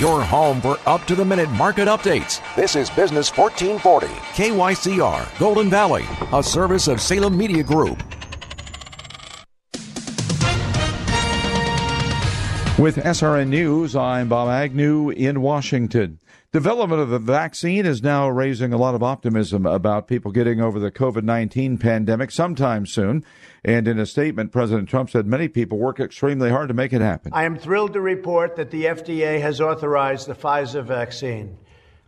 Your home for up to the minute market updates. This is Business 1440, KYCR, Golden Valley, a service of Salem Media Group. With SRN News, I'm Bob Agnew in Washington. Development of the vaccine is now raising a lot of optimism about people getting over the COVID 19 pandemic sometime soon. And in a statement, President Trump said many people work extremely hard to make it happen. I am thrilled to report that the FDA has authorized the Pfizer vaccine.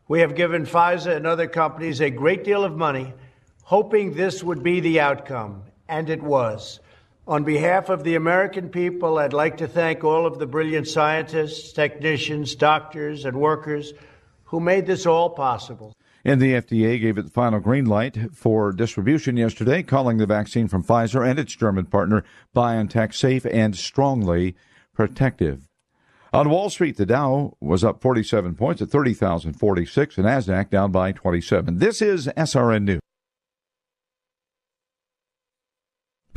We have given Pfizer and other companies a great deal of money, hoping this would be the outcome, and it was. On behalf of the American people, I'd like to thank all of the brilliant scientists, technicians, doctors, and workers who made this all possible. And the FDA gave it the final green light for distribution yesterday, calling the vaccine from Pfizer and its German partner BioNTech safe and strongly protective. On Wall Street, the Dow was up 47 points at 30,046, and NASDAQ down by 27. This is SRN News.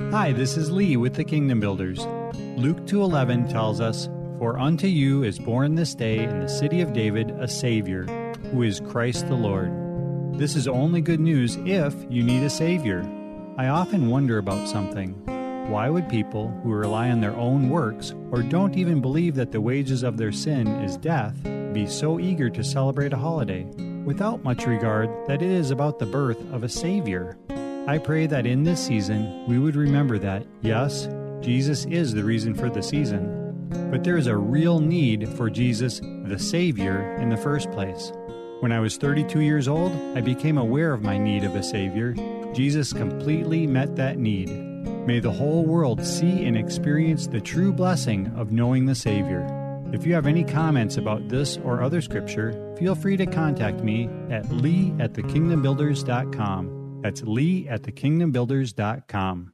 Hi, this is Lee with the Kingdom Builders. Luke 2:11 tells us, "For unto you is born this day in the city of David a savior, who is Christ the Lord." This is only good news if you need a savior. I often wonder about something. Why would people who rely on their own works or don't even believe that the wages of their sin is death be so eager to celebrate a holiday without much regard that it is about the birth of a savior? I pray that in this season we would remember that, yes, Jesus is the reason for the season, but there is a real need for Jesus, the Savior, in the first place. When I was 32 years old, I became aware of my need of a Savior. Jesus completely met that need. May the whole world see and experience the true blessing of knowing the Savior. If you have any comments about this or other scripture, feel free to contact me at lee at thekingdombuilders.com. That's lee at thekingdombuilders.com.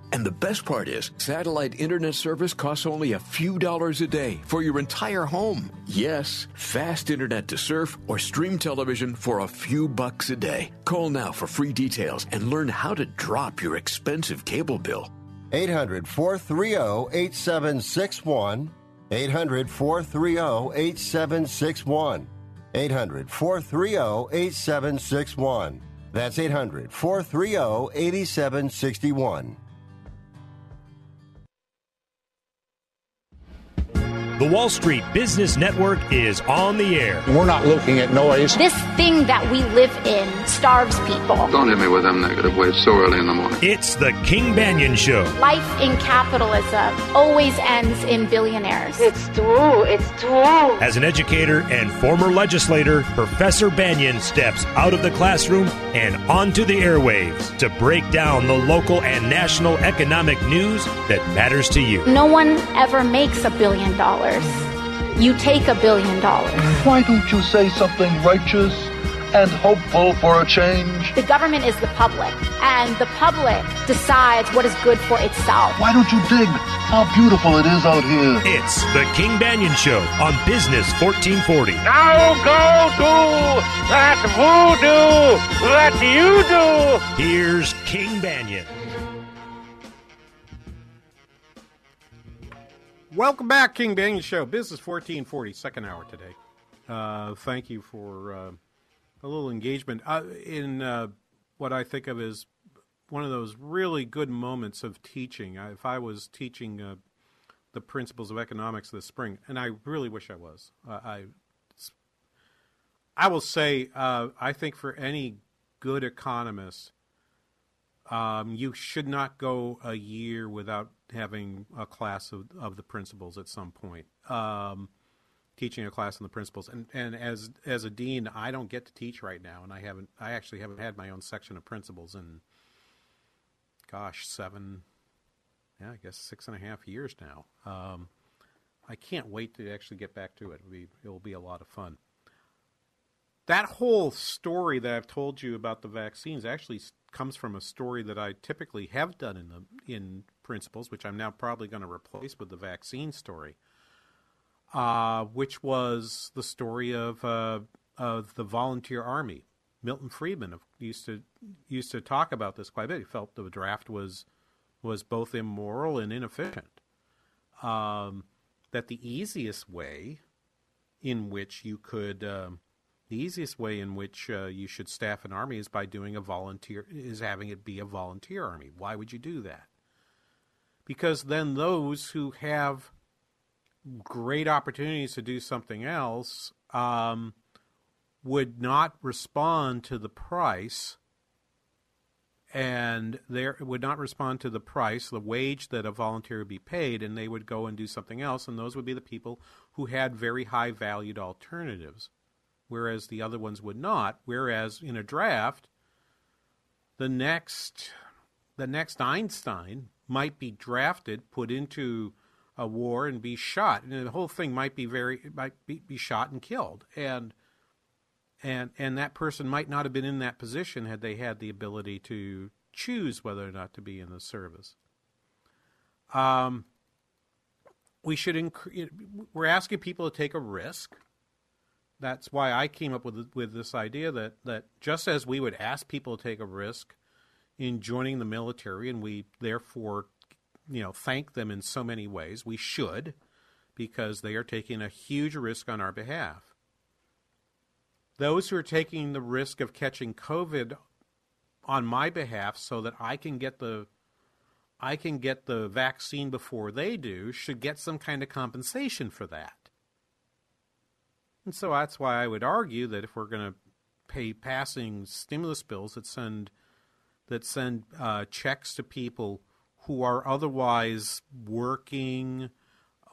And the best part is, satellite internet service costs only a few dollars a day for your entire home. Yes, fast internet to surf or stream television for a few bucks a day. Call now for free details and learn how to drop your expensive cable bill. 800 430 8761. 800 430 8761. 800 430 8761. That's 800 430 8761. The Wall Street Business Network is on the air. We're not looking at noise. This thing that we live in starves people. Don't hit me with them negative waves so early in the morning. It's the King Banaian Show. Life in capitalism always ends in billionaires. It's true. It's true. As an educator and former legislator, Professor Banaian steps out of the classroom and onto the airwaves to break down the local and national economic news that matters to you. No one ever makes a billion dollars. You take a billion dollars. Why don't you say something righteous and hopeful for a change? The government is the public, and the public decides what is good for itself. Why don't you dig how beautiful it is out here? It's the King Banaian Show on Business 1440. Now go do that voodoo that you do. Here's King Banaian. Welcome back, King Banaian Show, Business 1440, second hour today. Uh, thank you for uh, a little engagement uh, in uh, what I think of as one of those really good moments of teaching. I, if I was teaching uh, the principles of economics this spring, and I really wish I was, I I will say, uh, I think for any good economist, um, you should not go a year without having a class of, of the principles at some point. Um, teaching a class on the principles, and and as as a dean, I don't get to teach right now, and I haven't. I actually haven't had my own section of principles in, gosh, seven, yeah, I guess six and a half years now. Um, I can't wait to actually get back to it. It'll be, it'll be a lot of fun. That whole story that I've told you about the vaccines actually comes from a story that I typically have done in the in principles, which I'm now probably going to replace with the vaccine story, uh, which was the story of uh, of the volunteer army. Milton Friedman used to used to talk about this quite a bit. He felt the draft was was both immoral and inefficient. Um, that the easiest way in which you could um, the easiest way in which uh, you should staff an army is by doing a volunteer is having it be a volunteer army. Why would you do that? Because then those who have great opportunities to do something else um, would not respond to the price and there would not respond to the price, the wage that a volunteer would be paid, and they would go and do something else, and those would be the people who had very high valued alternatives, whereas the other ones would not. Whereas in a draft, the next the next Einstein might be drafted, put into a war, and be shot, and the whole thing might be very might be, be shot and killed, and and and that person might not have been in that position had they had the ability to choose whether or not to be in the service. Um, we should inc- we're asking people to take a risk. That's why I came up with with this idea that that just as we would ask people to take a risk in joining the military, and we therefore, you know, thank them in so many ways, we should, because they are taking a huge risk on our behalf those who are taking the risk of catching COVID on my behalf so that I can get the I can get the vaccine before they do should get some kind of compensation for that. And so that's why I would argue that if we're going to pay passing stimulus bills that send that send uh, checks to people who are otherwise working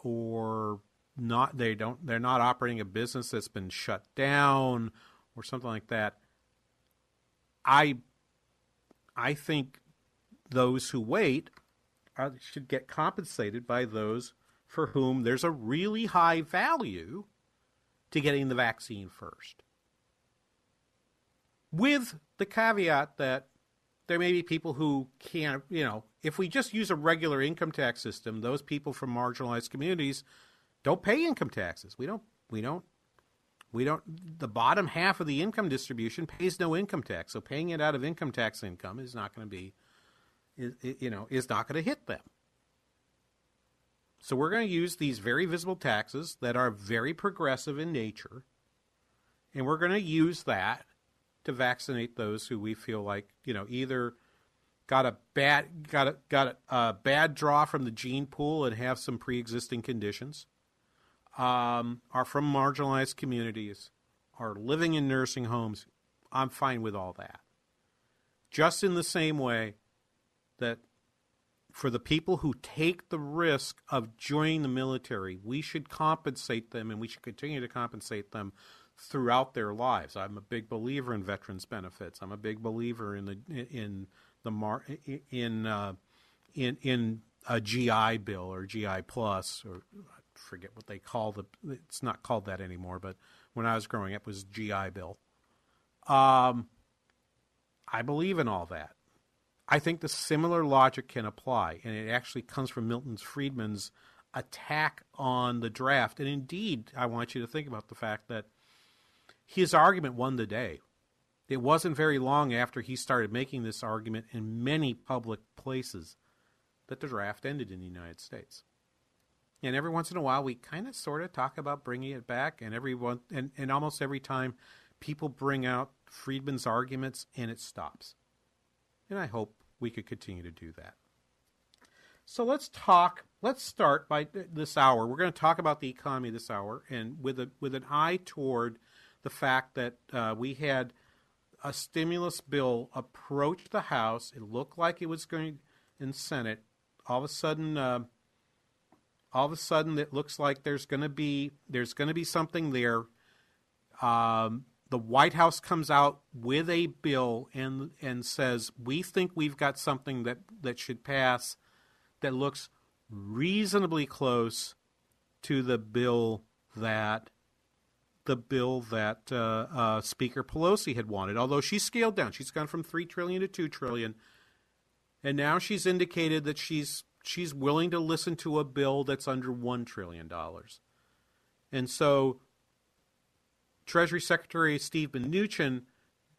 or not they don't they're not operating a business that's been shut down or something like that. I i think those who wait should get compensated by those for whom there's a really high value to getting the vaccine first. With the caveat that there may be people who can't, you know, if we just use a regular income tax system, those people from marginalized communities don't pay income taxes. We don't. We don't. We don't. The bottom half of the income distribution pays no income tax. So paying it out of income tax income is not going to be, you know, is not going to hit them. So we're going to use these very visible taxes that are very progressive in nature, and we're going to use that to vaccinate those who we feel like, you know, either got a bad got a got a, a bad draw from the gene pool and have some pre-existing conditions um, are from marginalized communities, are living in nursing homes, I'm fine with all that. Just in the same way that for the people who take the risk of joining the military, we should compensate them and we should continue to compensate them throughout their lives. I'm a big believer in veterans benefits. I'm a big believer in the in the mar in uh, in in a GI Bill or GI Plus or I forget what they call the. It's not called that anymore, but when I was growing up, it was GI Bill. Um, I believe in all that. I think the similar logic can apply, and it actually comes from Milton Friedman's attack on the draft. And indeed, I want you to think about the fact that his argument won the day. It wasn't very long after he started making this argument in many public places that the draft ended in the United States. And every once in a while, we kind of sort of talk about bringing it back, and everyone and, and almost every time, people bring out Friedman's arguments, and it stops. And I hope we could continue to do that. So let's talk. Let's start by this hour. We're going to talk about the economy this hour, and with a with an eye toward the fact that uh, we had a stimulus bill approach the House. It looked like it was going in Senate. All of a sudden, uh, all of a sudden, it looks like there's going to be there's going to be something there. Um, the White House comes out with a bill and and says we think we've got something that that should pass that looks reasonably close to the bill that the bill that uh, uh, Speaker Pelosi had wanted. Although she's scaled down, she's gone from three trillion to two trillion, and now she's indicated that she's she's willing to listen to a bill that's under one trillion dollars. And so Treasury Secretary Steve Mnuchin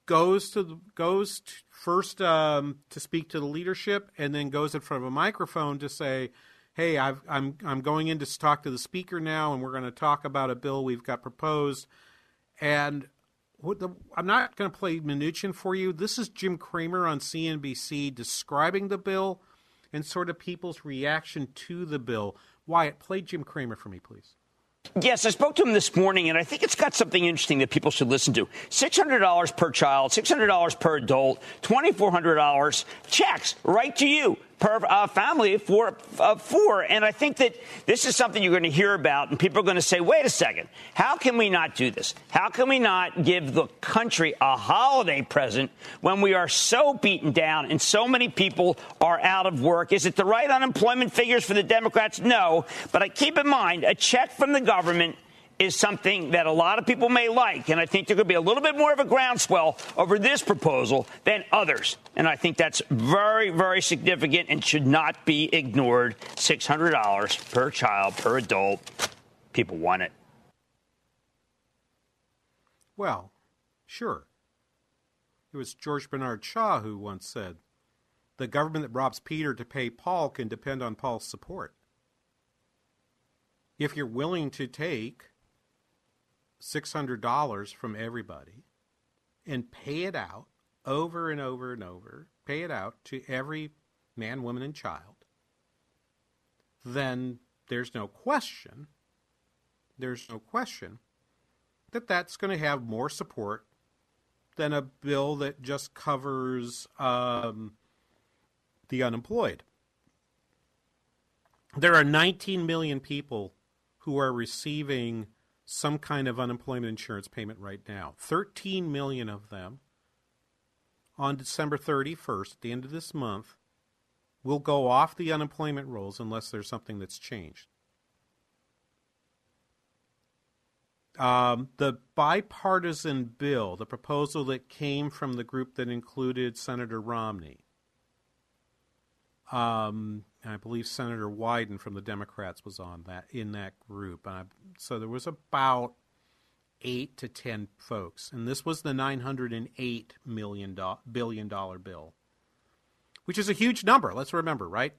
goes to the, goes to first um, to speak to the leadership, and then goes in front of a microphone to say, "Hey, i am I'm, I'm going in to talk to the speaker now, and we're going to talk about a bill we've got proposed." And the, I'm not going to play Mnuchin for you. This is Jim Cramer on CNBC describing the bill and sort of people's reaction to the bill. Wyatt, play Jim Cramer for me, please. Yes, I spoke to him this morning, and I think it's got something interesting that people should listen to. $600 per child, $600 per adult, $2,400 checks right to you per uh, family for uh, four. And I think that this is something you're going to hear about, and people are going to say, wait a second, how can we not do this? How can we not give the country a holiday present when we are so beaten down and so many people are out of work? Is it the right unemployment figures for the Democrats? No. But I keep in mind a check from the government – is something that a lot of people may like. And I think there could be a little bit more of a groundswell over this proposal than others. And I think that's very, very significant and should not be ignored. $600 per child, per adult. People want it. Well, sure. It was George Bernard Shaw who once said, The government that robs Peter to pay Paul can depend on Paul's support. If you're willing to take $600 from everybody and pay it out over and over and over, pay it out to every man, woman, and child, then there's no question, there's no question that that's going to have more support than a bill that just covers um, the unemployed. There are 19 million people who are receiving some kind of unemployment insurance payment right now. 13 million of them on December 31st, at the end of this month, will go off the unemployment rolls unless there's something that's changed. Um, the bipartisan bill, the proposal that came from the group that included Senator Romney, um, I believe Senator Wyden from the Democrats was on that in that group. I, so there was about eight to ten folks, and this was the nine hundred and eight million do- billion dollar bill, which is a huge number. Let's remember, right?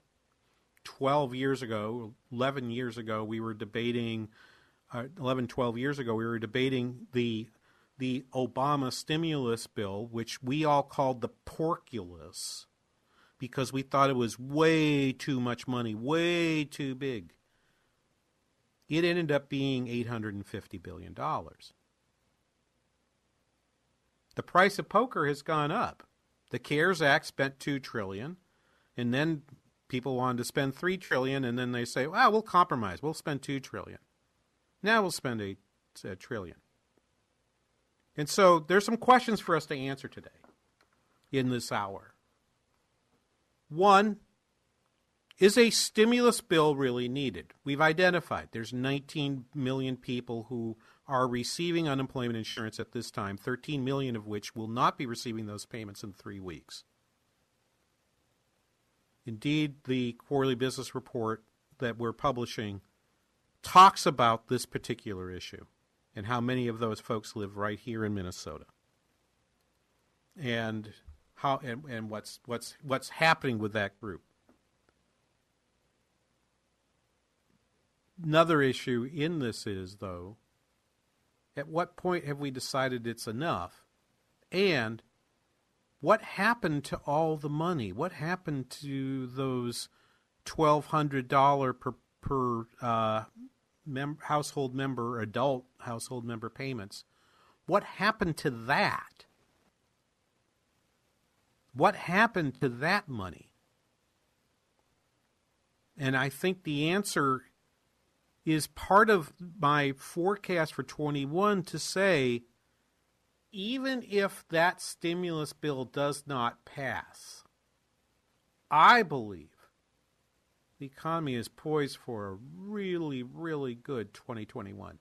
Twelve years ago, eleven years ago, we were debating. Uh, 11, 12 years ago, we were debating the the Obama stimulus bill, which we all called the porkulus because we thought it was way too much money, way too big. It ended up being $850 billion. The price of poker has gone up. The CARES Act spent 2 trillion and then people wanted to spend 3 trillion and then they say, "Well, we'll compromise. We'll spend 2 trillion." Now we'll spend a, a trillion. And so there's some questions for us to answer today in this hour. One, is a stimulus bill really needed? We've identified there's 19 million people who are receiving unemployment insurance at this time, 13 million of which will not be receiving those payments in three weeks. Indeed, the quarterly business report that we're publishing talks about this particular issue and how many of those folks live right here in Minnesota. And how and, and what's what's what's happening with that group. Another issue in this is though, at what point have we decided it's enough? And what happened to all the money? What happened to those twelve hundred dollar per per uh, mem- household member, adult household member payments? What happened to that? What happened to that money? And I think the answer is part of my forecast for 21 to say even if that stimulus bill does not pass, I believe the economy is poised for a really, really good 2021.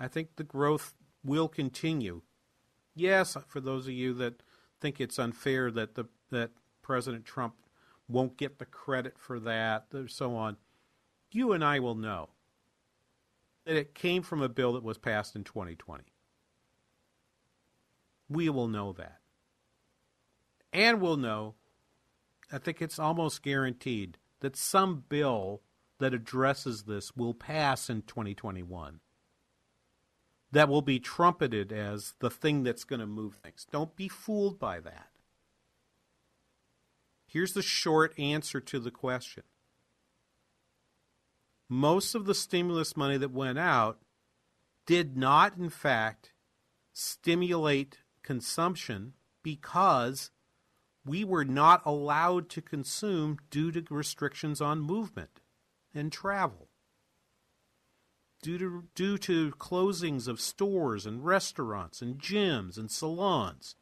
I think the growth will continue. Yes, for those of you that think it's unfair that the that President Trump won't get the credit for that, so on, you and I will know that it came from a bill that was passed in 2020. We will know that. And we'll know, I think it's almost guaranteed, that some bill that addresses this will pass in 2021 that will be trumpeted as the thing that's going to move things. Don't be fooled by that. Here's the short answer to the question most of the stimulus money that went out did not, in fact, stimulate consumption because we were not allowed to consume due to restrictions on movement and travel due to, due to closings of stores and restaurants and gyms and salons.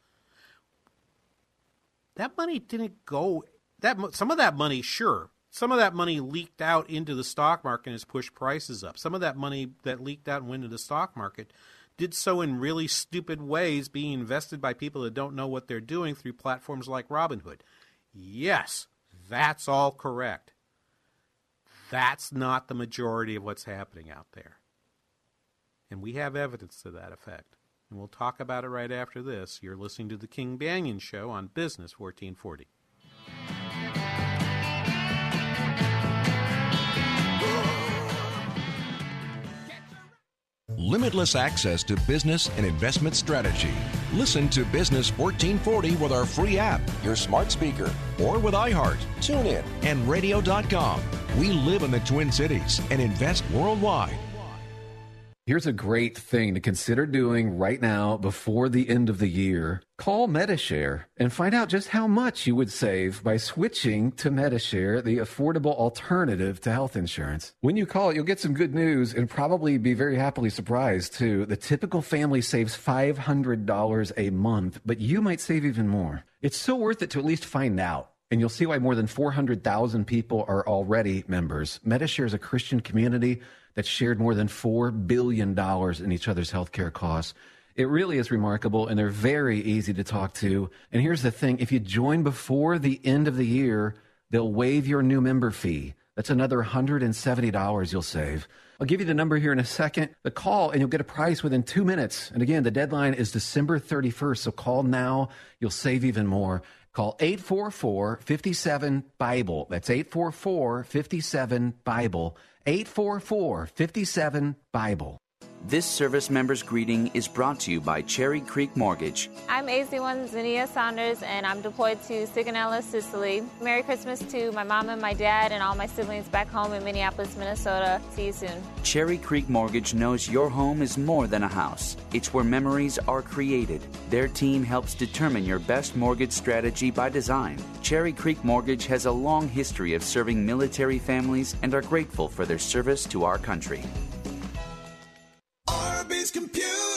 That money didn't go. That some of that money, sure, some of that money leaked out into the stock market and has pushed prices up. Some of that money that leaked out and went into the stock market did so in really stupid ways, being invested by people that don't know what they're doing through platforms like Robinhood. Yes, that's all correct. That's not the majority of what's happening out there. And we have evidence to that effect. And we'll talk about it right after this. You're listening to The King Banaian Show on Business 1440. Limitless access to business and investment strategy. Listen to Business 1440 with our free app, your smart speaker, or with iHeart, TuneIn, and radio.com. We live in the Twin Cities and invest worldwide. Here's a great thing to consider doing right now before the end of the year. Call Medi-Share and find out just how much you would save by switching to Medi-Share, the affordable alternative to health insurance. When you call, you'll get some good news and probably be very happily surprised too. The typical family saves $500 a month, but you might save even more. It's so worth it to at least find out. And you'll see why more than 400,000 people are already members. Medi-Share is a Christian community that shared more than $4 billion in each other's healthcare costs. It really is remarkable, and they're very easy to talk to. And here's the thing if you join before the end of the year, they'll waive your new member fee. That's another $170 you'll save. I'll give you the number here in a second. The call, and you'll get a price within two minutes. And again, the deadline is December 31st, so call now. You'll save even more. Call 844 57 Bible. That's 844 57 Bible. 844 57 Bible. This service member's greeting is brought to you by Cherry Creek Mortgage. I'm AC1 Zinnia Saunders, and I'm deployed to Sigonella, Sicily. Merry Christmas to my mom and my dad and all my siblings back home in Minneapolis, Minnesota. See you soon. Cherry Creek Mortgage knows your home is more than a house, it's where memories are created. Their team helps determine your best mortgage strategy by design. Cherry Creek Mortgage has a long history of serving military families and are grateful for their service to our country. Computer.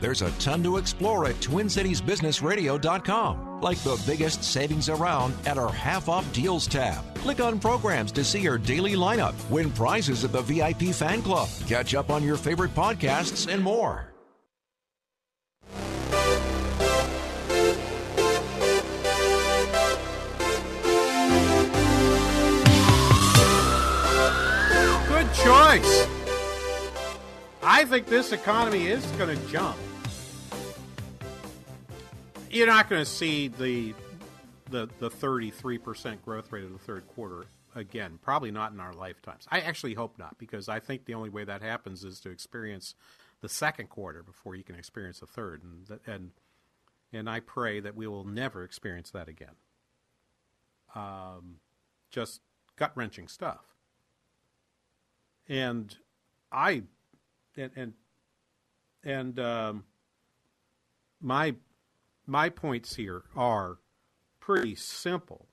There's a ton to explore at TwinCitiesBusinessRadio.com, like the biggest savings around at our half off deals tab. Click on programs to see our daily lineup, win prizes at the VIP fan club, catch up on your favorite podcasts, and more. Good choice. I think this economy is going to jump. You're not going to see the the the 33% growth rate of the third quarter again. Probably not in our lifetimes. I actually hope not because I think the only way that happens is to experience the second quarter before you can experience the third and and and I pray that we will never experience that again. Um, just gut wrenching stuff. And I and and and um, my my points here are pretty simple.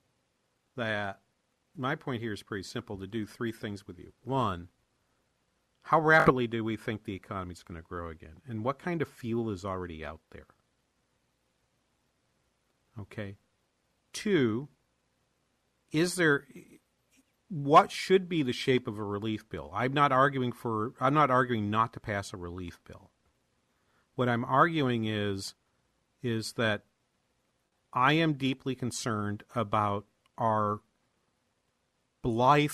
That my point here is pretty simple to do three things with you. One, how rapidly do we think the economy is going to grow again, and what kind of fuel is already out there? Okay. Two, is there what should be the shape of a relief bill? I'm not arguing for I'm not arguing not to pass a relief bill. What I'm arguing is is that I am deeply concerned about our blithe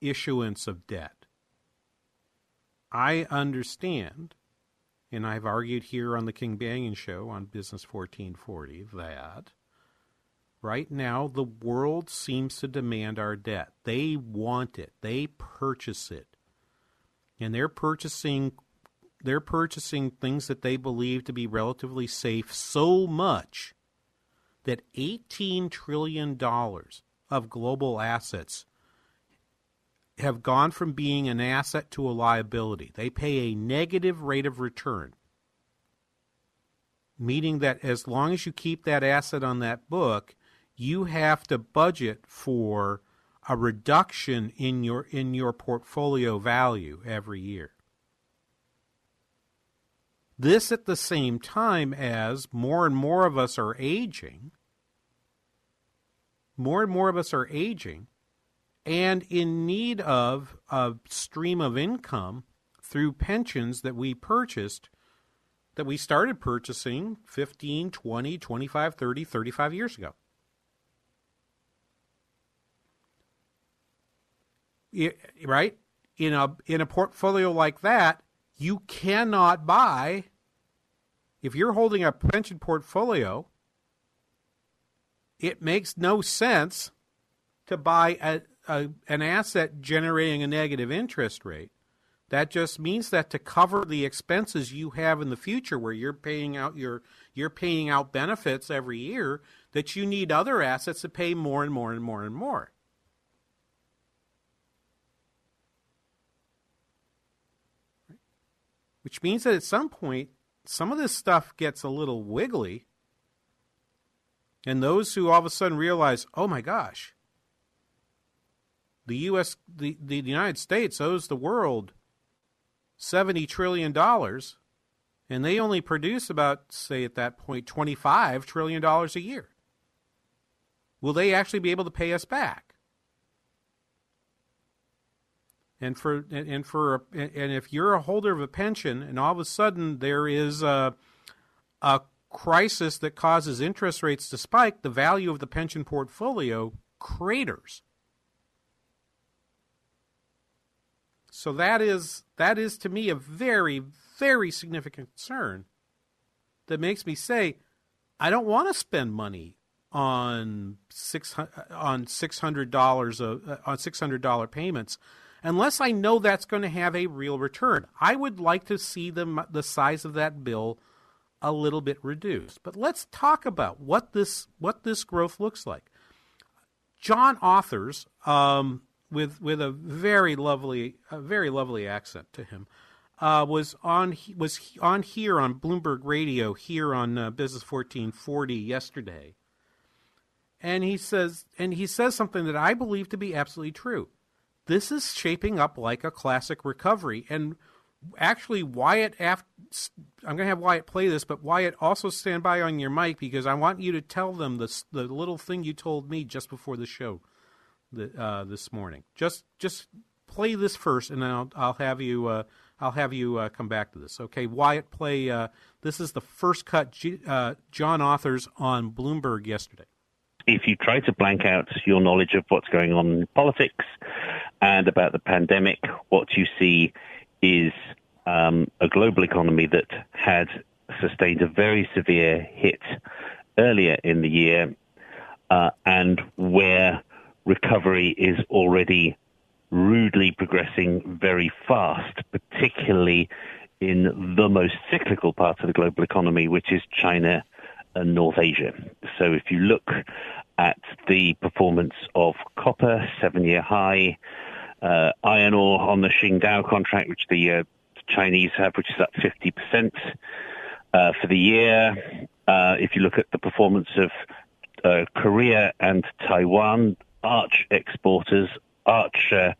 issuance of debt. I understand, and I've argued here on the King Banaian show on Business 1440 that right now the world seems to demand our debt. They want it. They purchase it. And they're purchasing they're purchasing things that they believe to be relatively safe so much that 18 trillion dollars of global assets have gone from being an asset to a liability. They pay a negative rate of return, meaning that as long as you keep that asset on that book, you have to budget for a reduction in your in your portfolio value every year. This at the same time as more and more of us are aging, more and more of us are aging and in need of a stream of income through pensions that we purchased that we started purchasing 15, 20, 25, 30, 35 years ago. Right? In a in a portfolio like that, you cannot buy if you're holding a pension portfolio, it makes no sense to buy a, a, an asset generating a negative interest rate. That just means that to cover the expenses you have in the future where you're paying out your you're paying out benefits every year that you need other assets to pay more and more and more and more. Which means that at some point, some of this stuff gets a little wiggly. And those who all of a sudden realize, oh my gosh, the U.S., the, the United States owes the world $70 trillion, and they only produce about, say, at that point, $25 trillion a year. Will they actually be able to pay us back? And for and for and if you're a holder of a pension and all of a sudden there is a a crisis that causes interest rates to spike, the value of the pension portfolio craters. So that is that is to me a very very significant concern that makes me say I don't want to spend money on six on six hundred dollars uh, on six hundred dollar payments unless I know that's going to have a real return. I would like to see the, the size of that bill a little bit reduced. But let's talk about what this what this growth looks like. John Authers um, with with a very lovely a very lovely accent to him, uh, was on was on here on Bloomberg Radio here on uh, Business fourteen forty yesterday, and he says and he says something that I believe to be absolutely true this is shaping up like a classic recovery. And actually, Wyatt, after, I'm going to have Wyatt play this, but Wyatt, also stand by on your mic because I want you to tell them the the little thing you told me just before the show, the, uh, this morning. Just just play this first, and then I'll, I'll have you uh, I'll have you uh, come back to this. Okay, Wyatt, play. Uh, this is the first cut G, uh, John Authers on Bloomberg yesterday. If you try to blank out your knowledge of what's going on in politics and about the pandemic, what you see is um, a global economy that had sustained a very severe hit earlier in the year, uh, and where recovery is already rudely progressing very fast, particularly in the most cyclical part of the global economy, which is China and North Asia. So if you look at the performance of copper, seven year high, uh, iron ore on the Qingdao contract, which the uh, Chinese have, which is up 50% uh, for the year. Uh, if you look at the performance of uh, Korea and Taiwan, arch exporters, arch uh,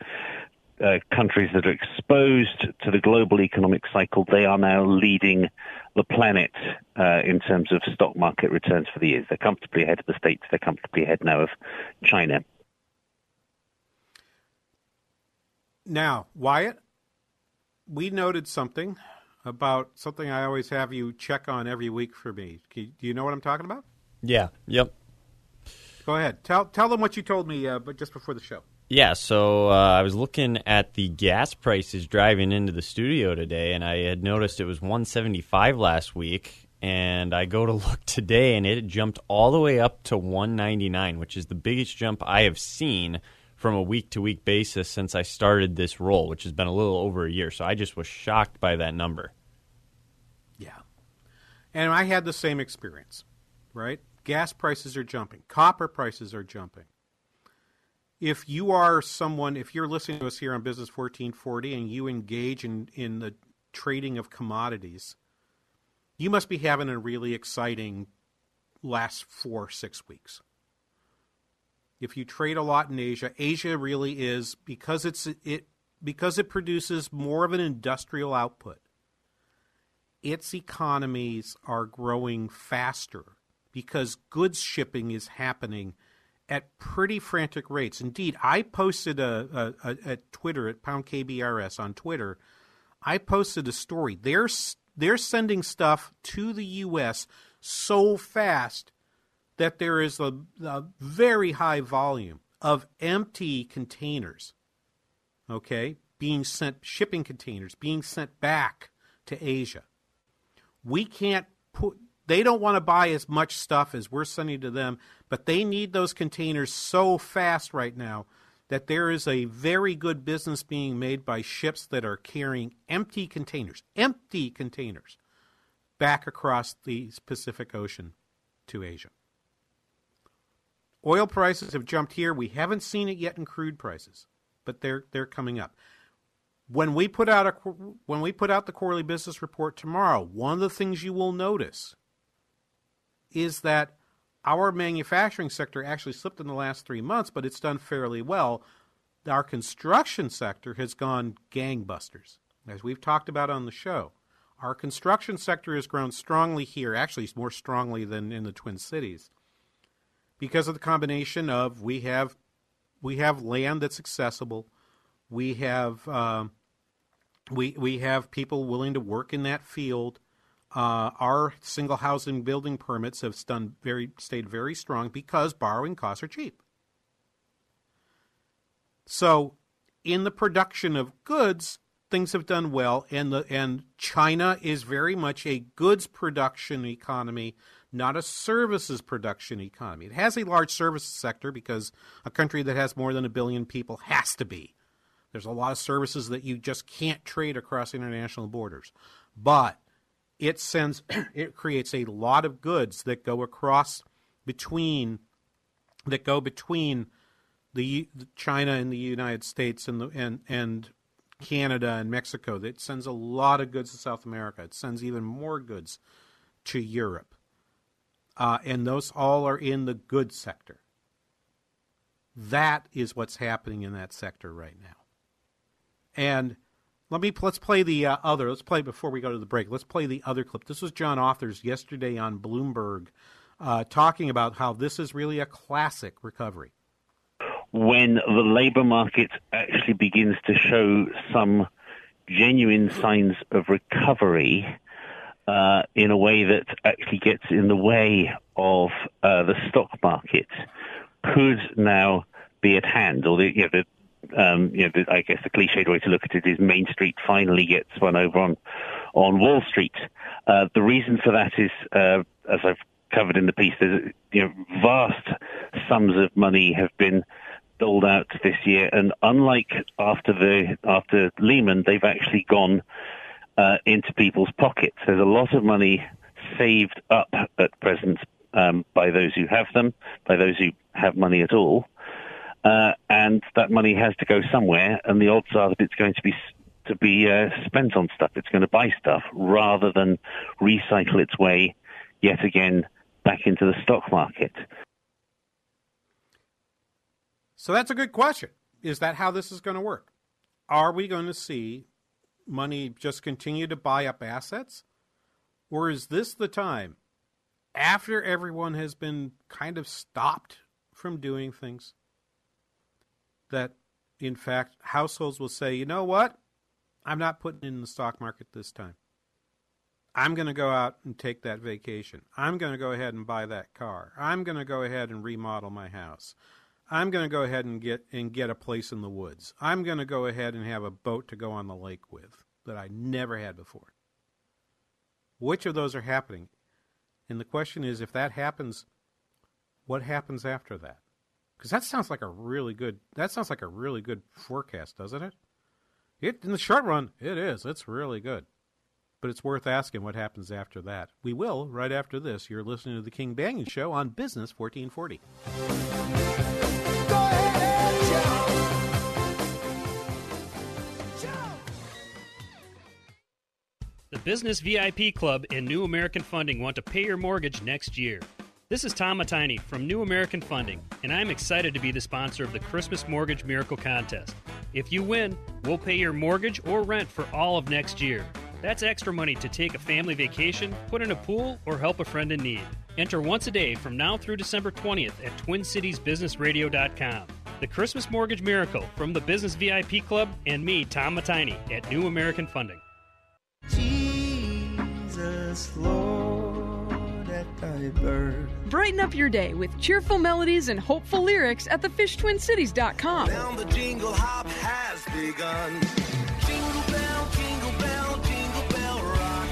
countries that are exposed to the global economic cycle, they are now leading the planet uh, in terms of stock market returns for the years. They're comfortably ahead of the States. They're comfortably ahead now of China. Now, Wyatt, we noted something about something I always have you check on every week for me. Do you know what I'm talking about? Yeah. Yep. Go ahead. Tell tell them what you told me, uh, but just before the show. Yeah, so uh, I was looking at the gas prices driving into the studio today, and I had noticed it was 175 last week, and I go to look today, and it jumped all the way up to 199, which is the biggest jump I have seen from a week to week basis since I started this role, which has been a little over a year. So I just was shocked by that number. Yeah. And I had the same experience, right? Gas prices are jumping, copper prices are jumping. If you are someone, if you're listening to us here on Business 1440 and you engage in, in the trading of commodities, you must be having a really exciting last four, six weeks if you trade a lot in Asia, Asia really is because it's it because it produces more of an industrial output. Its economies are growing faster because goods shipping is happening at pretty frantic rates. Indeed, I posted a, a, a at Twitter at pound KBRS on Twitter. I posted a story. They're they're sending stuff to the U.S. so fast that there is a, a very high volume of empty containers, okay, being sent, shipping containers being sent back to Asia. We can't put, they don't want to buy as much stuff as we're sending to them, but they need those containers so fast right now that there is a very good business being made by ships that are carrying empty containers, empty containers, back across the Pacific Ocean to Asia. Oil prices have jumped here. We haven't seen it yet in crude prices, but they're they're coming up. When we put out a when we put out the quarterly business report tomorrow, one of the things you will notice is that our manufacturing sector actually slipped in the last 3 months, but it's done fairly well. Our construction sector has gone gangbusters. As we've talked about on the show, our construction sector has grown strongly here, actually more strongly than in the Twin Cities because of the combination of we have we have land that's accessible, we have uh, we we have people willing to work in that field. Uh, our single housing building permits have done very stayed very strong because borrowing costs are cheap. So, in the production of goods, things have done well, and the and China is very much a goods production economy not a services production economy. It has a large services sector because a country that has more than a billion people has to be. There's a lot of services that you just can't trade across international borders. But it sends it creates a lot of goods that go across between that go between the China and the United States and the and and Canada and Mexico. It sends a lot of goods to South America. It sends even more goods to Europe uh, and those all are in the good sector. That is what's happening in that sector right now. And Let me let's play the uh, other. Let's play before we go to the break. Let's play the other clip. This was John Authers yesterday on Bloomberg, uh, talking about how this is really a classic recovery. When the labour market actually begins to show some genuine signs of recovery uh, in a way that actually gets in the way of uh, the stock market, could now be at hand, or the, you know, the um, you know, the, I guess the cliched way to look at it is Main Street finally gets one over on on Wall Street. Uh, the reason for that is, uh, as I've covered in the piece, there's you know vast sums of money have been doled out this year, and unlike after the after Lehman, they've actually gone uh, into people's pockets. There's a lot of money saved up at present um, by those who have them, by those who have money at all. Uh, and that money has to go somewhere, and the odds are that it's going to be to be uh, spent on stuff. It's going to buy stuff rather than recycle its way yet again back into the stock market. So that's a good question. Is that how this is going to work? Are we going to see money just continue to buy up assets? Or is this the time, after everyone has been kind of stopped from doing things, that in fact households will say, you know what? I'm not putting in the stock market this time. I'm going to go out and take that vacation. I'm going to go ahead and buy that car. I'm going to go ahead and remodel my house. I'm going to go ahead and get and get a place in the woods. I'm going to go ahead and have a boat to go on the lake with that I never had before. Which of those are happening? And the question is if that happens, what happens after that? Because that sounds like a really good that sounds like a really good forecast, doesn't it? It in the short run, it is. It's really good. But it's worth asking what happens after that. We will right after this. You're listening to the King Banaian Show on Business 1440. The Business VIP Club and New American Funding want to pay your mortgage next year. This is Tom Matini from New American Funding, and I'm excited to be the sponsor of the Christmas Mortgage Miracle Contest. If you win, we'll pay your mortgage or rent for all of next year. That's extra money to take a family vacation, put in a pool, or help a friend in need. Enter once a day from now through December 20th at TwinCitiesBusinessRadio.com. The Christmas Mortgage Miracle from the Business VIP Club and me, Tom Matini, at New American Funding. Jesus, Lord, at thy birth. Brighten up your day with cheerful melodies and hopeful lyrics at thefishtwincities.com. Now the jingle hop has begun. Jingle bell, jingle bell, jingle bell rock.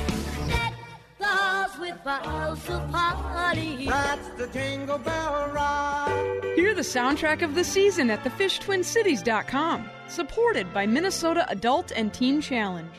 Bells with boughs of party. That's the jingle bell rock. Hear the soundtrack of the season at thefishtwincities.com. Supported by Minnesota Adult and Teen Challenge.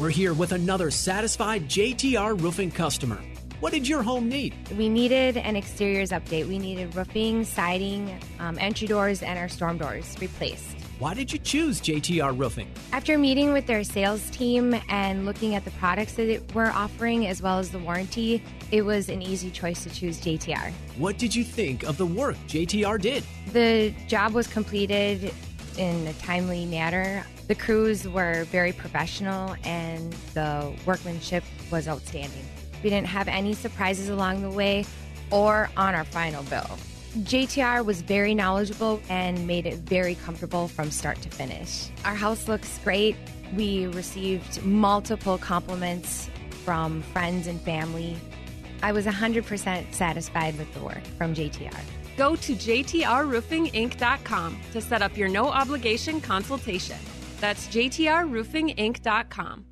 We're here with another satisfied JTR roofing customer. What did your home need? We needed an exteriors update. We needed roofing, siding, um, entry doors, and our storm doors replaced. Why did you choose JTR Roofing? After meeting with their sales team and looking at the products that we're offering as well as the warranty, it was an easy choice to choose JTR. What did you think of the work JTR did? The job was completed in a timely manner. The crews were very professional and the workmanship was outstanding. We didn't have any surprises along the way or on our final bill. JTR was very knowledgeable and made it very comfortable from start to finish. Our house looks great. We received multiple compliments from friends and family. I was 100% satisfied with the work from JTR. Go to JTRRoofingInc.com to set up your no obligation consultation. That's JTRRoofingInc.com.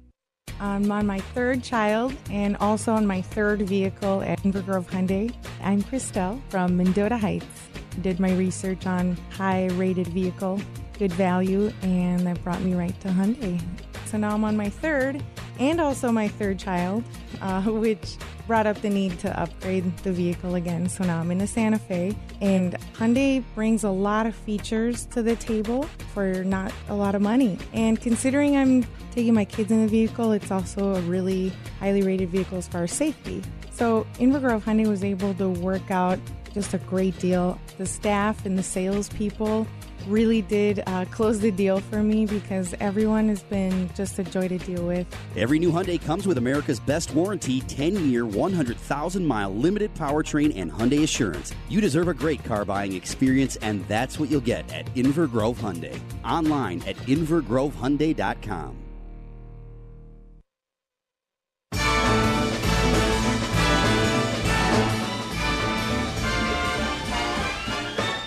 I'm on my third child and also on my third vehicle at Inver Grove Hyundai. I'm Christelle from Mendota Heights. Did my research on high rated vehicle, good value, and that brought me right to Hyundai. So now I'm on my third and also my third child, uh, which brought up the need to upgrade the vehicle again. So now I'm in a Santa Fe, and Hyundai brings a lot of features to the table for not a lot of money. And considering I'm taking my kids in the vehicle, it's also a really highly rated vehicle as far as safety. So Inver Grove Hyundai was able to work out just a great deal. The staff and the salespeople really did uh, close the deal for me because everyone has been just a joy to deal with. Every new Hyundai comes with America's best warranty 10 year, 100,000 mile limited powertrain and Hyundai Assurance. You deserve a great car buying experience, and that's what you'll get at Inver Grove Hyundai. Online at invergrovehyundai.com.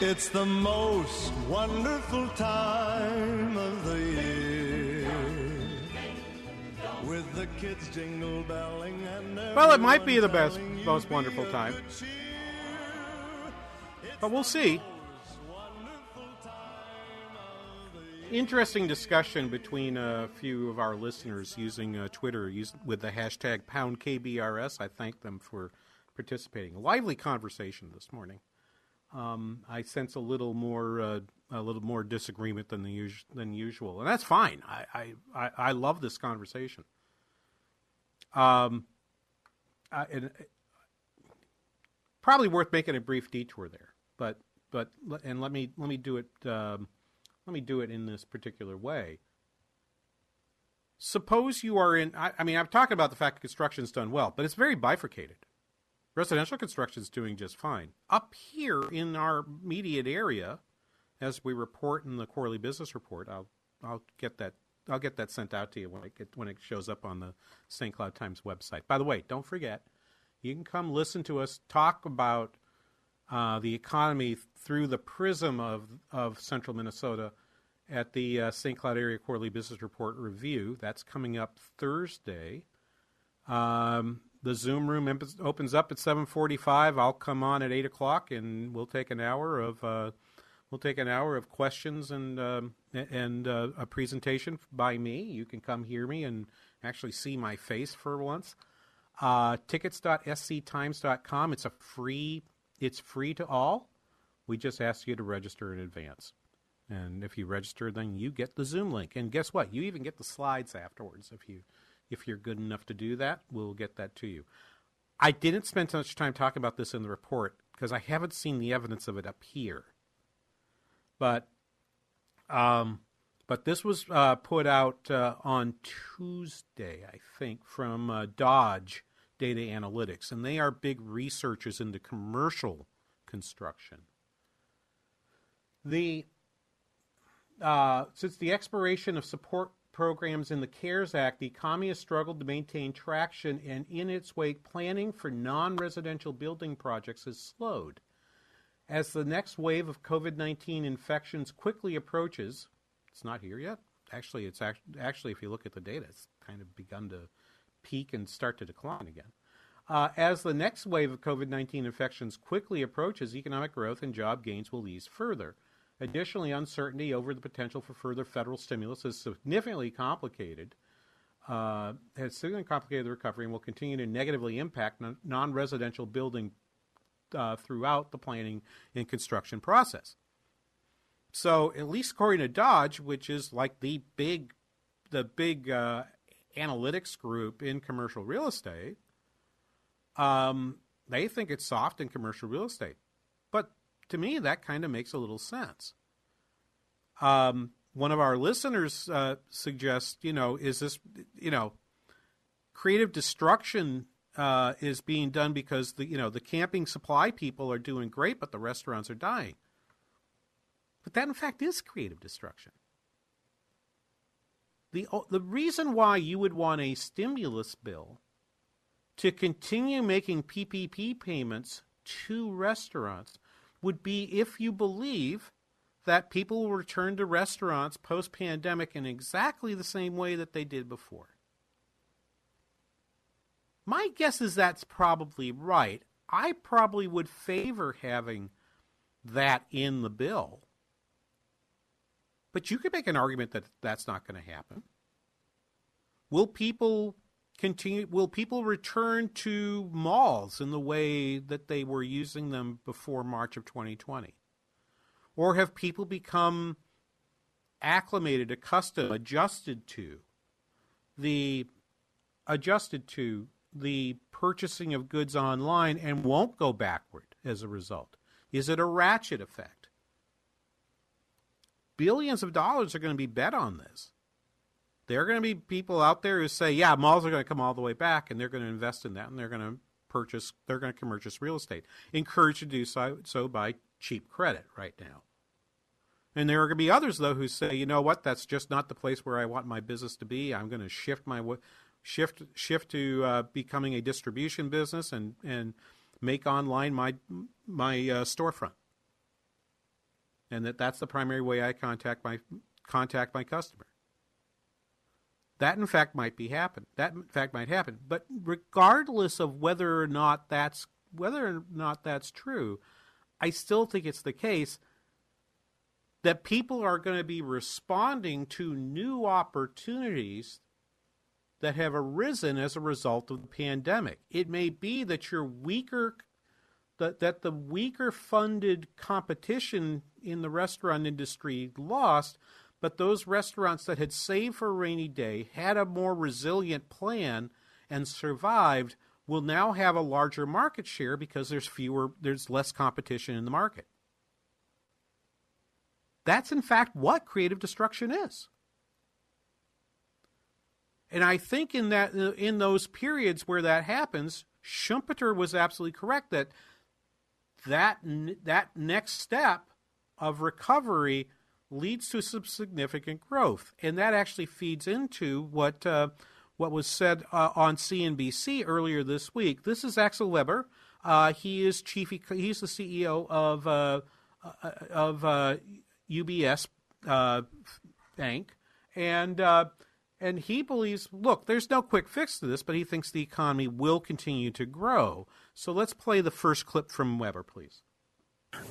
It's the most wonderful time of the year. With the kids jingle belling and Well, it might be the best, most wonderful time. But we'll see. Interesting discussion between a few of our listeners using uh, Twitter with the hashtag poundkbrs. I thank them for participating. Lively conversation this morning. Um, I sense a little more uh, a little more disagreement than the us- than usual, and that's fine. I, I, I, I love this conversation. Um, uh, and uh, probably worth making a brief detour there, but but and let me let me do it um, let me do it in this particular way. Suppose you are in. I, I mean, I'm talking about the fact that construction's done well, but it's very bifurcated. Residential construction is doing just fine. Up here in our immediate area, as we report in the quarterly business report, I'll I'll get that I'll get that sent out to you when it get, when it shows up on the St. Cloud Times website. By the way, don't forget, you can come listen to us talk about uh, the economy through the prism of of Central Minnesota at the uh, St. Cloud Area Quarterly Business Report review. That's coming up Thursday. Um, the Zoom room imp- opens up at 7:45. I'll come on at eight o'clock, and we'll take an hour of uh, we'll take an hour of questions and um, and uh, a presentation by me. You can come hear me and actually see my face for once. Uh, tickets.sctimes.com. It's a free. It's free to all. We just ask you to register in advance. And if you register, then you get the Zoom link. And guess what? You even get the slides afterwards if you if you're good enough to do that. We'll get that to you. I didn't spend so much time talking about this in the report because I haven't seen the evidence of it up here. But um, but this was uh, put out uh, on Tuesday, I think, from uh, Dodge Data Analytics, and they are big researchers into commercial construction. The uh, since the expiration of support programs in the CARES Act, the economy has struggled to maintain traction, and in its wake, planning for non residential building projects has slowed. As the next wave of COVID 19 infections quickly approaches, it's not here yet. Actually, it's act- actually, if you look at the data, it's kind of begun to peak and start to decline again. Uh, as the next wave of COVID 19 infections quickly approaches, economic growth and job gains will ease further. Additionally, uncertainty over the potential for further federal stimulus has significantly complicated uh, has significantly complicated the recovery and will continue to negatively impact non- non-residential building uh, throughout the planning and construction process. So, at least according to Dodge, which is like the big, the big uh, analytics group in commercial real estate, um, they think it's soft in commercial real estate. To me, that kind of makes a little sense. Um, one of our listeners uh, suggests, you know, is this, you know, creative destruction uh, is being done because the, you know, the camping supply people are doing great, but the restaurants are dying. But that, in fact, is creative destruction. The, the reason why you would want a stimulus bill to continue making PPP payments to restaurants would be if you believe that people will return to restaurants post pandemic in exactly the same way that they did before. My guess is that's probably right. I probably would favor having that in the bill. But you could make an argument that that's not going to happen. Will people continue will people return to malls in the way that they were using them before March of 2020? Or have people become acclimated, accustomed, adjusted to the adjusted to the purchasing of goods online and won't go backward as a result? Is it a ratchet effect? billions of dollars are going to be bet on this. There are going to be people out there who say, "Yeah, malls are going to come all the way back," and they're going to invest in that, and they're going to purchase, they're going to purchase real estate. Encouraged to do so, so by cheap credit right now. And there are going to be others though who say, you know what, that's just not the place where I want my business to be. I'm going to shift my shift shift to uh, becoming a distribution business and and make online my my uh, storefront. And that that's the primary way I contact my contact my customer. That in fact might be happen. That in fact might happen. But regardless of whether or not that's whether or not that's true, I still think it's the case that people are going to be responding to new opportunities that have arisen as a result of the pandemic. It may be that you're weaker that, that the weaker funded competition in the restaurant industry lost, but those restaurants that had saved for a rainy day, had a more resilient plan, and survived will now have a larger market share because there's fewer there's less competition in the market. That's in fact what creative destruction is. And I think in that in those periods where that happens, Schumpeter was absolutely correct that that that next step of recovery leads to some significant growth, and that actually feeds into what uh, what was said uh, on CNBC earlier this week. This is Axel Weber. Uh, he is chief. He's the CEO of uh, uh, of UBS uh, Bank, and and he believes, look, there's no quick fix to this, but he thinks the economy will continue to grow. So let's play the first clip from Weber, please.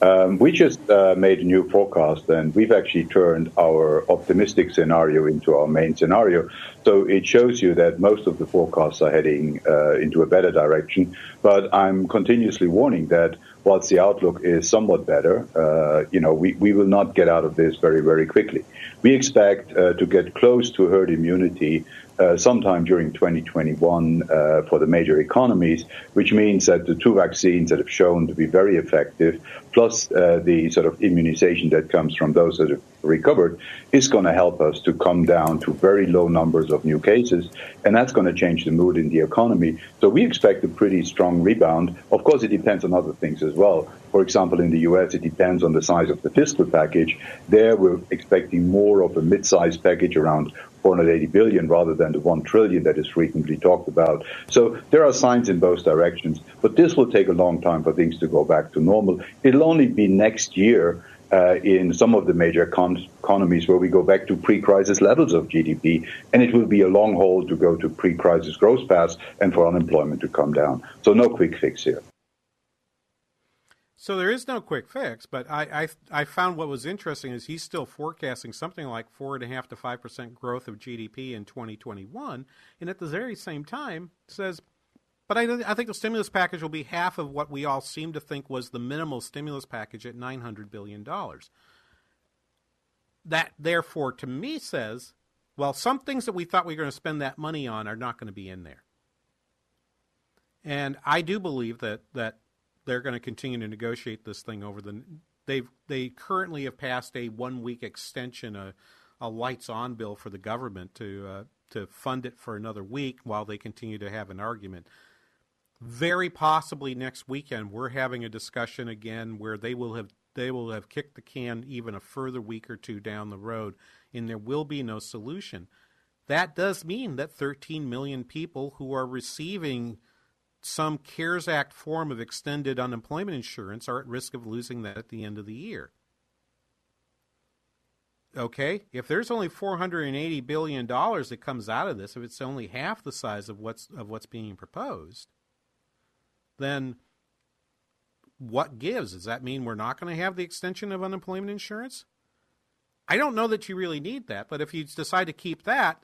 Um, we just uh, made a new forecast, and we've actually turned our optimistic scenario into our main scenario. So it shows you that most of the forecasts are heading uh, into a better direction. But I'm continuously warning that whilst the outlook is somewhat better, uh, you know, we, we will not get out of this very, very quickly. We expect uh, to get close to herd immunity uh, sometime during 2021 uh, for the major economies, which means that the two vaccines that have shown to be very effective, plus uh, the sort of immunization that comes from those that have recovered, is going to help us to come down to very low numbers of new cases, and that's going to change the mood in the economy. So we expect a pretty strong rebound. Of course, it depends on other things as well. For example, in the U.S., it depends on the size of the fiscal package. There, we're expecting more of a mid-sized package around 480 billion rather than the 1 trillion that is frequently talked about. So there are signs in both directions, but this will take a long time for things to go back to normal. It'll only be next year uh, in some of the major econ- economies where we go back to pre-crisis levels of GDP, and it will be a long haul to go to pre-crisis growth paths and for unemployment to come down. So no quick fix here. So there is no quick fix, but I, I, I found what was interesting is he's still forecasting something like four and a half to five percent growth of GDP in 2021, and at the very same time says, but I, I think the stimulus package will be half of what we all seem to think was the minimal stimulus package at 900 billion dollars. That therefore, to me, says, well, some things that we thought we were going to spend that money on are not going to be in there. And I do believe that that they're going to continue to negotiate this thing over the. They've they currently have passed a one week extension, a, a lights on bill for the government to uh, to fund it for another week while they continue to have an argument. Very possibly next weekend, we're having a discussion again where they will have they will have kicked the can even a further week or two down the road, and there will be no solution. That does mean that 13 million people who are receiving some CARES Act form of extended unemployment insurance are at risk of losing that at the end of the year. Okay, if there's only 480 billion dollars that comes out of this, if it's only half the size of what's of what's being proposed, then what gives? Does that mean we're not going to have the extension of unemployment insurance? I don't know that you really need that, but if you decide to keep that,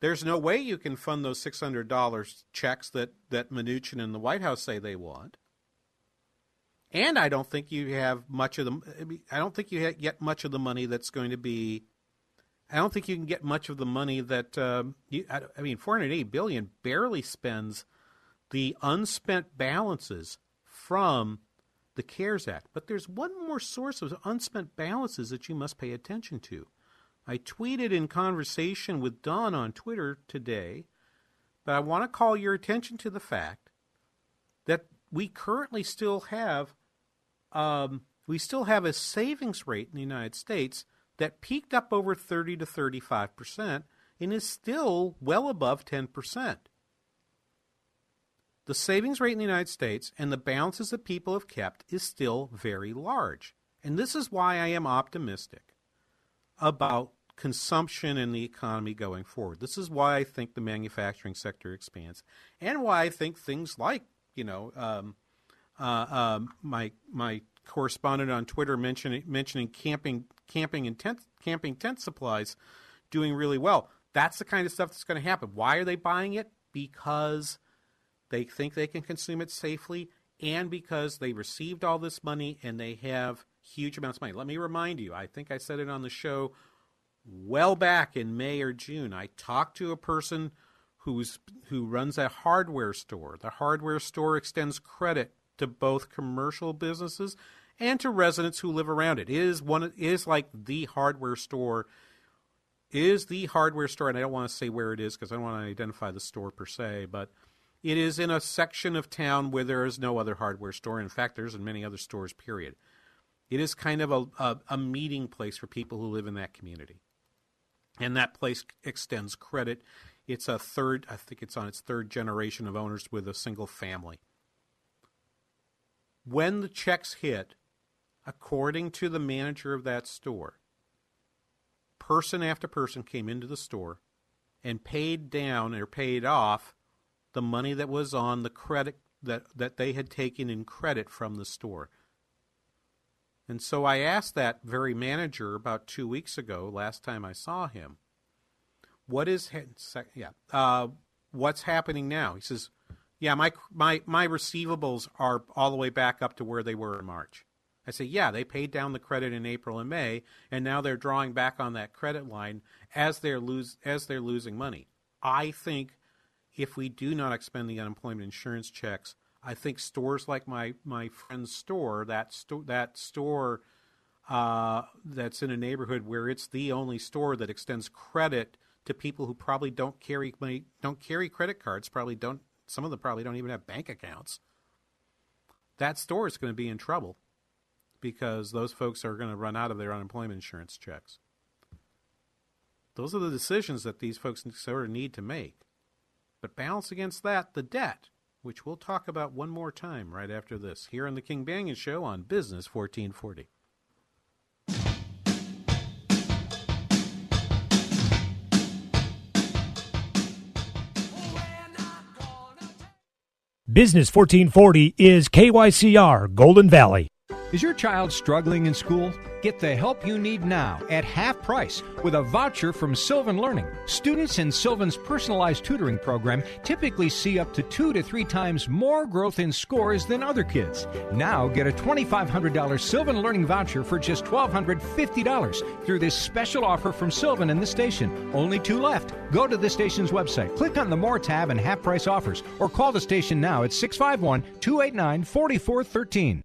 there's no way you can fund those six hundred dollars checks that that Mnuchin and the White House say they want. And I don't think you have much of the. I don't think you get much of the money that's going to be. I don't think you can get much of the money that. Um, you, I, I mean, 480 billion barely spends the unspent balances from the CARES Act. But there's one more source of unspent balances that you must pay attention to. I tweeted in conversation with Don on Twitter today, but I want to call your attention to the fact that we currently still have um, we still have a savings rate in the United States that peaked up over 30 to 35 percent and is still well above 10 percent. The savings rate in the United States and the balances that people have kept is still very large. And this is why I am optimistic about consumption and the economy going forward. This is why I think the manufacturing sector expands, and why I think things like you know um, uh, um, my my correspondent on Twitter mentioning mentioning camping camping and tent camping tent supplies doing really well. That's the kind of stuff that's going to happen. Why are they buying it? Because they think they can consume it safely, and because they received all this money and they have huge amounts of money. Let me remind you. I think I said it on the show well back in May or June, I talked to a person who's who runs a hardware store. The hardware store extends credit to both commercial businesses and to residents who live around it. It is one it is like the hardware store is the hardware store and I don't want to say where it is because I don't want to identify the store per se, but it is in a section of town where there is no other hardware store. In fact, there's in many other stores, period. It is kind of a, a, a meeting place for people who live in that community and that place extends credit. It's a third, I think it's on its third generation of owners with a single family. When the checks hit, according to the manager of that store, person after person came into the store and paid down or paid off the money that was on the credit that, that they had taken in credit from the store. And so I asked that very manager about two weeks ago, last time I saw him, what is yeah, uh, what's happening now? He says, yeah, my my my receivables are all the way back up to where they were in March. I say, yeah, they paid down the credit in April and May, and now they're drawing back on that credit line as they're lose as they're losing money. I think if we do not expend the unemployment insurance checks, I think stores like my my friend's store, that store that store uh, that's in a neighborhood where it's the only store that extends credit to people who probably don't carry money, don't carry credit cards, probably don't. Some of them probably don't even have bank accounts. That store is going to be in trouble because those folks are going to run out of their unemployment insurance checks. Those are the decisions that these folks sort of need to make. But balance against that the debt which we'll talk about one more time right after this here on the King Banaian Show on Business 1440. Business 1440 is KYCR Golden Valley. Is your child struggling in school? Get the help you need now at half price with a voucher from Sylvan Learning. Students in Sylvan's personalized tutoring program typically see up to two to three times more growth in scores than other kids. Now get a $2,500 Sylvan Learning voucher for just $1,250 through this special offer from Sylvan and the station. Only two left. Go to the station's website, click on the More tab and half price offers, or call the station now at 651 289 4413.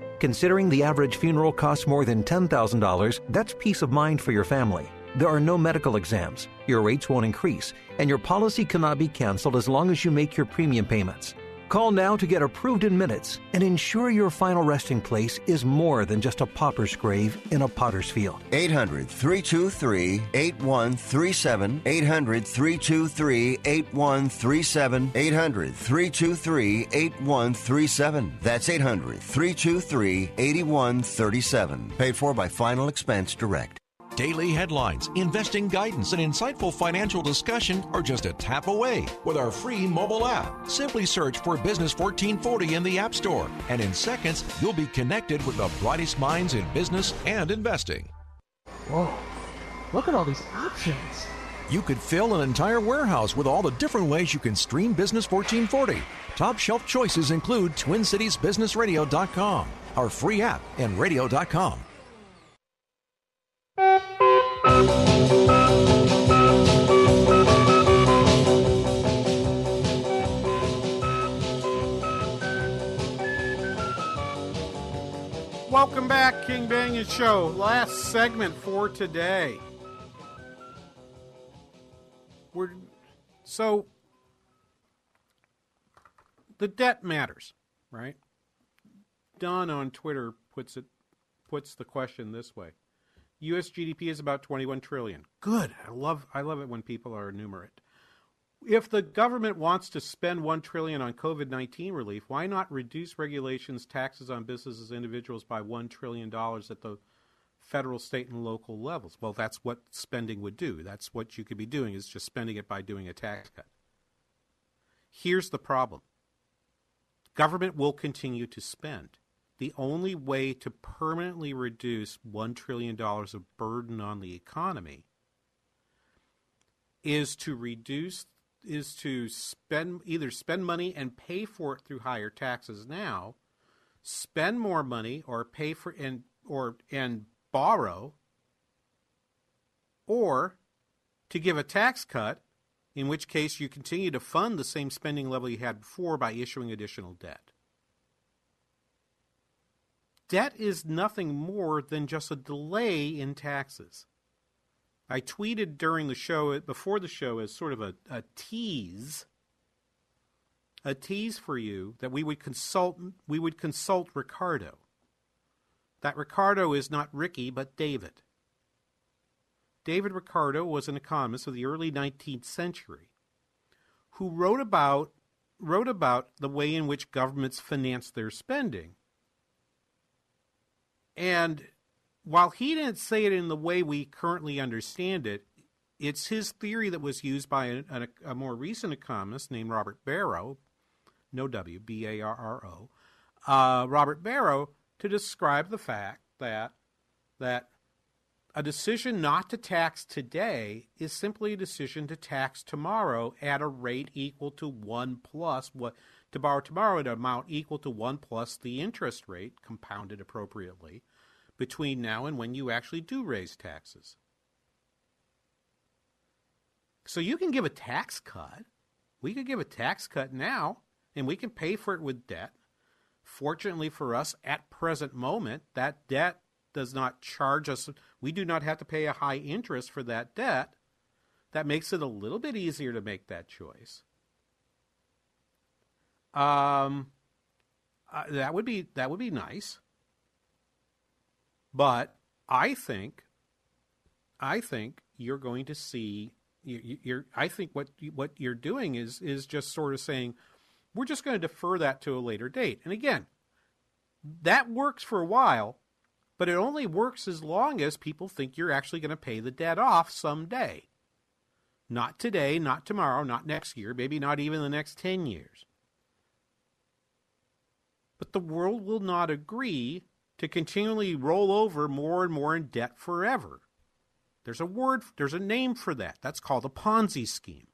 Considering the average funeral costs more than $10,000, that's peace of mind for your family. There are no medical exams, your rates won't increase, and your policy cannot be canceled as long as you make your premium payments. Call now to get approved in minutes and ensure your final resting place is more than just a pauper's grave in a potter's field. 800 323 8137. 800 323 8137. 800 323 8137. That's 800 323 8137. Paid for by Final Expense Direct. Daily headlines, investing guidance, and insightful financial discussion are just a tap away with our free mobile app. Simply search for Business 1440 in the App Store, and in seconds, you'll be connected with the brightest minds in business and investing. Whoa, look at all these options. You could fill an entire warehouse with all the different ways you can stream Business 1440. Top shelf choices include TwinCitiesBusinessRadio.com, our free app, and radio.com. Welcome back, King Banaian Show. Last segment for today. We're so the debt matters, right? Don on Twitter puts it puts the question this way. US GDP is about 21 trillion. Good. I love I love it when people are enumerate. If the government wants to spend 1 trillion on COVID-19 relief, why not reduce regulations, taxes on businesses, individuals by 1 trillion dollars at the federal, state and local levels? Well, that's what spending would do. That's what you could be doing is just spending it by doing a tax cut. Here's the problem. Government will continue to spend the only way to permanently reduce $1 trillion of burden on the economy is to reduce is to spend either spend money and pay for it through higher taxes now spend more money or pay for and or and borrow or to give a tax cut in which case you continue to fund the same spending level you had before by issuing additional debt debt is nothing more than just a delay in taxes. I tweeted during the show, before the show, as sort of a, a tease, a tease for you that we would consult, we would consult Ricardo. That Ricardo is not Ricky, but David. David Ricardo was an economist of the early 19th century who wrote about wrote about the way in which governments finance their spending and while he didn't say it in the way we currently understand it, it's his theory that was used by a, a, a more recent economist named Robert Barro, no W, B A R R O, uh, Robert Barro, to describe the fact that that a decision not to tax today is simply a decision to tax tomorrow at a rate equal to one plus what to borrow tomorrow an amount equal to 1 plus the interest rate, compounded appropriately, between now and when you actually do raise taxes. So you can give a tax cut. We could give a tax cut now, and we can pay for it with debt. Fortunately for us, at present moment, that debt does not charge us. We do not have to pay a high interest for that debt. That makes it a little bit easier to make that choice. Um, uh, that would be that would be nice. But I think, I think you're going to see. You, are I think what what you're doing is is just sort of saying, we're just going to defer that to a later date. And again, that works for a while, but it only works as long as people think you're actually going to pay the debt off someday. Not today, not tomorrow, not next year, maybe not even the next 10 years. But the world will not agree to continually roll over more and more in debt forever. There's a word, there's a name for that. That's called a Ponzi scheme.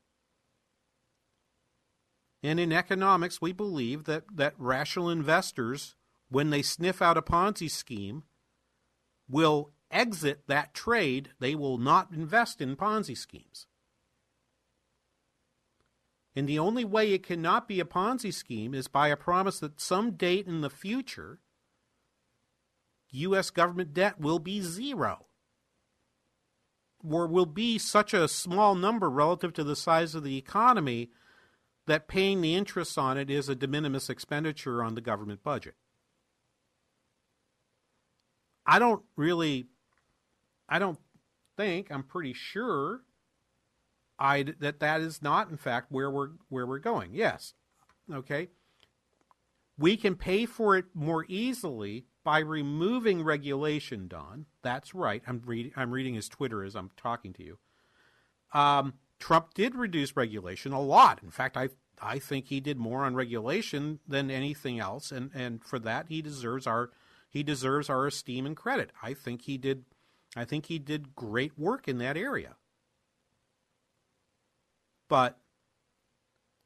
And in economics, we believe that, that rational investors, when they sniff out a Ponzi scheme, will exit that trade. They will not invest in Ponzi schemes. And the only way it cannot be a Ponzi scheme is by a promise that some date in the future, U.S. government debt will be zero. Or will be such a small number relative to the size of the economy that paying the interest on it is a de minimis expenditure on the government budget. I don't really, I don't think, I'm pretty sure I that that is not in fact where we're where we're going. Yes. Okay. We can pay for it more easily by removing regulation, Don. That's right. I'm reading I'm reading his Twitter as I'm talking to you. Um, Trump did reduce regulation a lot. In fact, I I think he did more on regulation than anything else, and, and for that he deserves our he deserves our esteem and credit. I think he did I think he did great work in that area. But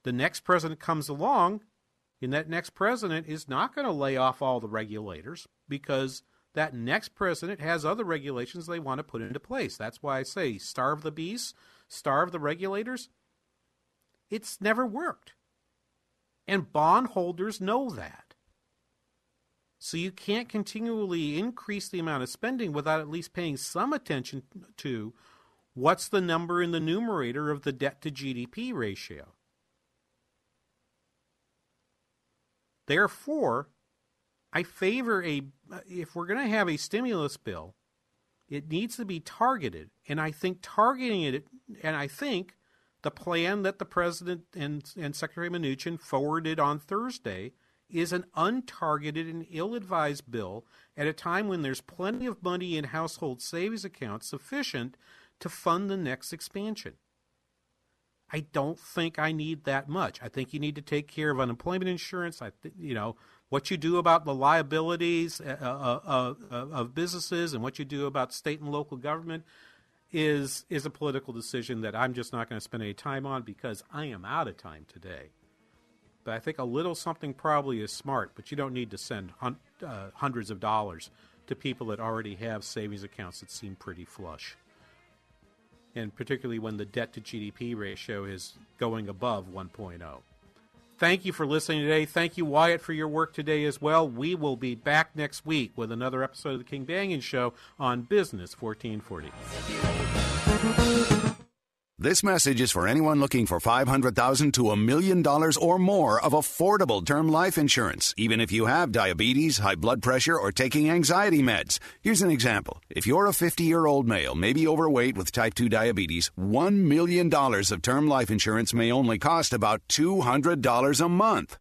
the next president comes along, and that next president is not going to lay off all the regulators because that next president has other regulations they want to put into place. That's why I say starve the beasts, starve the regulators. It's never worked. And bondholders know that. So you can't continually increase the amount of spending without at least paying some attention to what's the number in the numerator of the debt to GDP ratio. Therefore, I favor a if we're going to have a stimulus bill, it needs to be targeted, and I think targeting it, and I think the plan that the president and, and Secretary Mnuchin forwarded on Thursday is an untargeted and ill-advised bill at a time when there's plenty of money in household savings accounts sufficient to fund the next expansion. I don't think I need that much. I think you need to take care of unemployment insurance. I, th- you know, what you do about the liabilities uh, uh, uh, of businesses and what you do about state and local government is is a political decision that I'm just not going to spend any time on because I am out of time today. But I think a little something probably is smart, but you don't need to send hun- uh, hundreds of dollars to people that already have savings accounts that seem pretty flush. And particularly when the debt to GDP ratio is going above 1.0. Thank you for listening today. Thank you, Wyatt, for your work today as well. We will be back next week with another episode of The King Banaian Show on Business 1440. This message is for anyone looking for 500,000 to a million dollars or more of affordable term life insurance, even if you have diabetes, high blood pressure, or taking anxiety meds. Here's an example. If you're a 50 year old male, maybe overweight with type 2 diabetes, $1 million of term life insurance may only cost about $200 a month.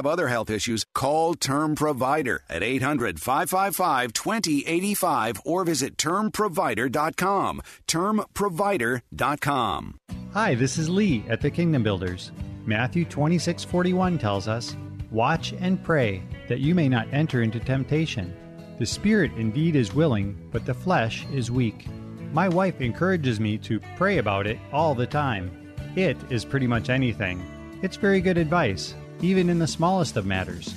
other health issues, call Term Provider at 800 555 2085 or visit termprovider.com. Termprovider.com. Hi, this is Lee at the Kingdom Builders. Matthew 26:41 tells us, "Watch and pray that you may not enter into temptation. The spirit indeed is willing, but the flesh is weak." My wife encourages me to pray about it all the time. It is pretty much anything. It's very good advice, even in the smallest of matters.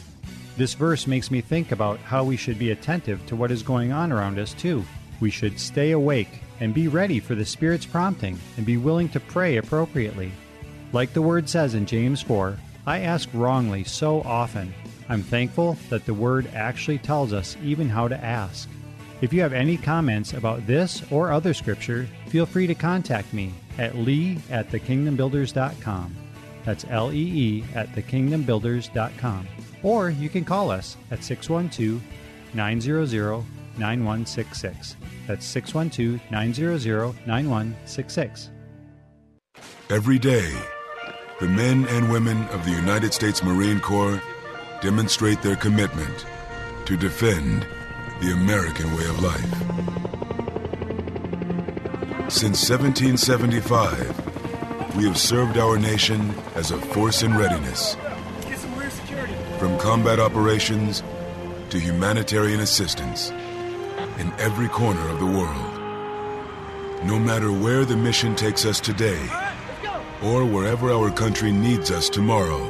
This verse makes me think about how we should be attentive to what is going on around us, too. We should stay awake and be ready for the Spirit's prompting and be willing to pray appropriately. Like the Word says in James 4, I ask wrongly so often. I'm thankful that the Word actually tells us even how to ask. If you have any comments about this or other scripture, feel free to contact me at lee at thekingdombuilders.com. That's L E E at thekingdombuilders.com. Or you can call us at 612 900 9166. That's 612 900 9166. Every day, the men and women of the United States Marine Corps demonstrate their commitment to defend the American way of life. Since 1775, we have served our nation as a force in readiness. From combat operations to humanitarian assistance in every corner of the world. No matter where the mission takes us today or wherever our country needs us tomorrow,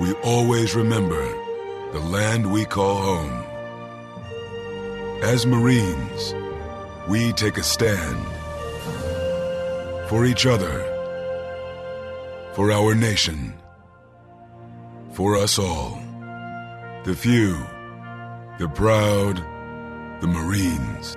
we always remember the land we call home. As Marines, we take a stand for each other, for our nation, for us all. The few, the proud, the Marines.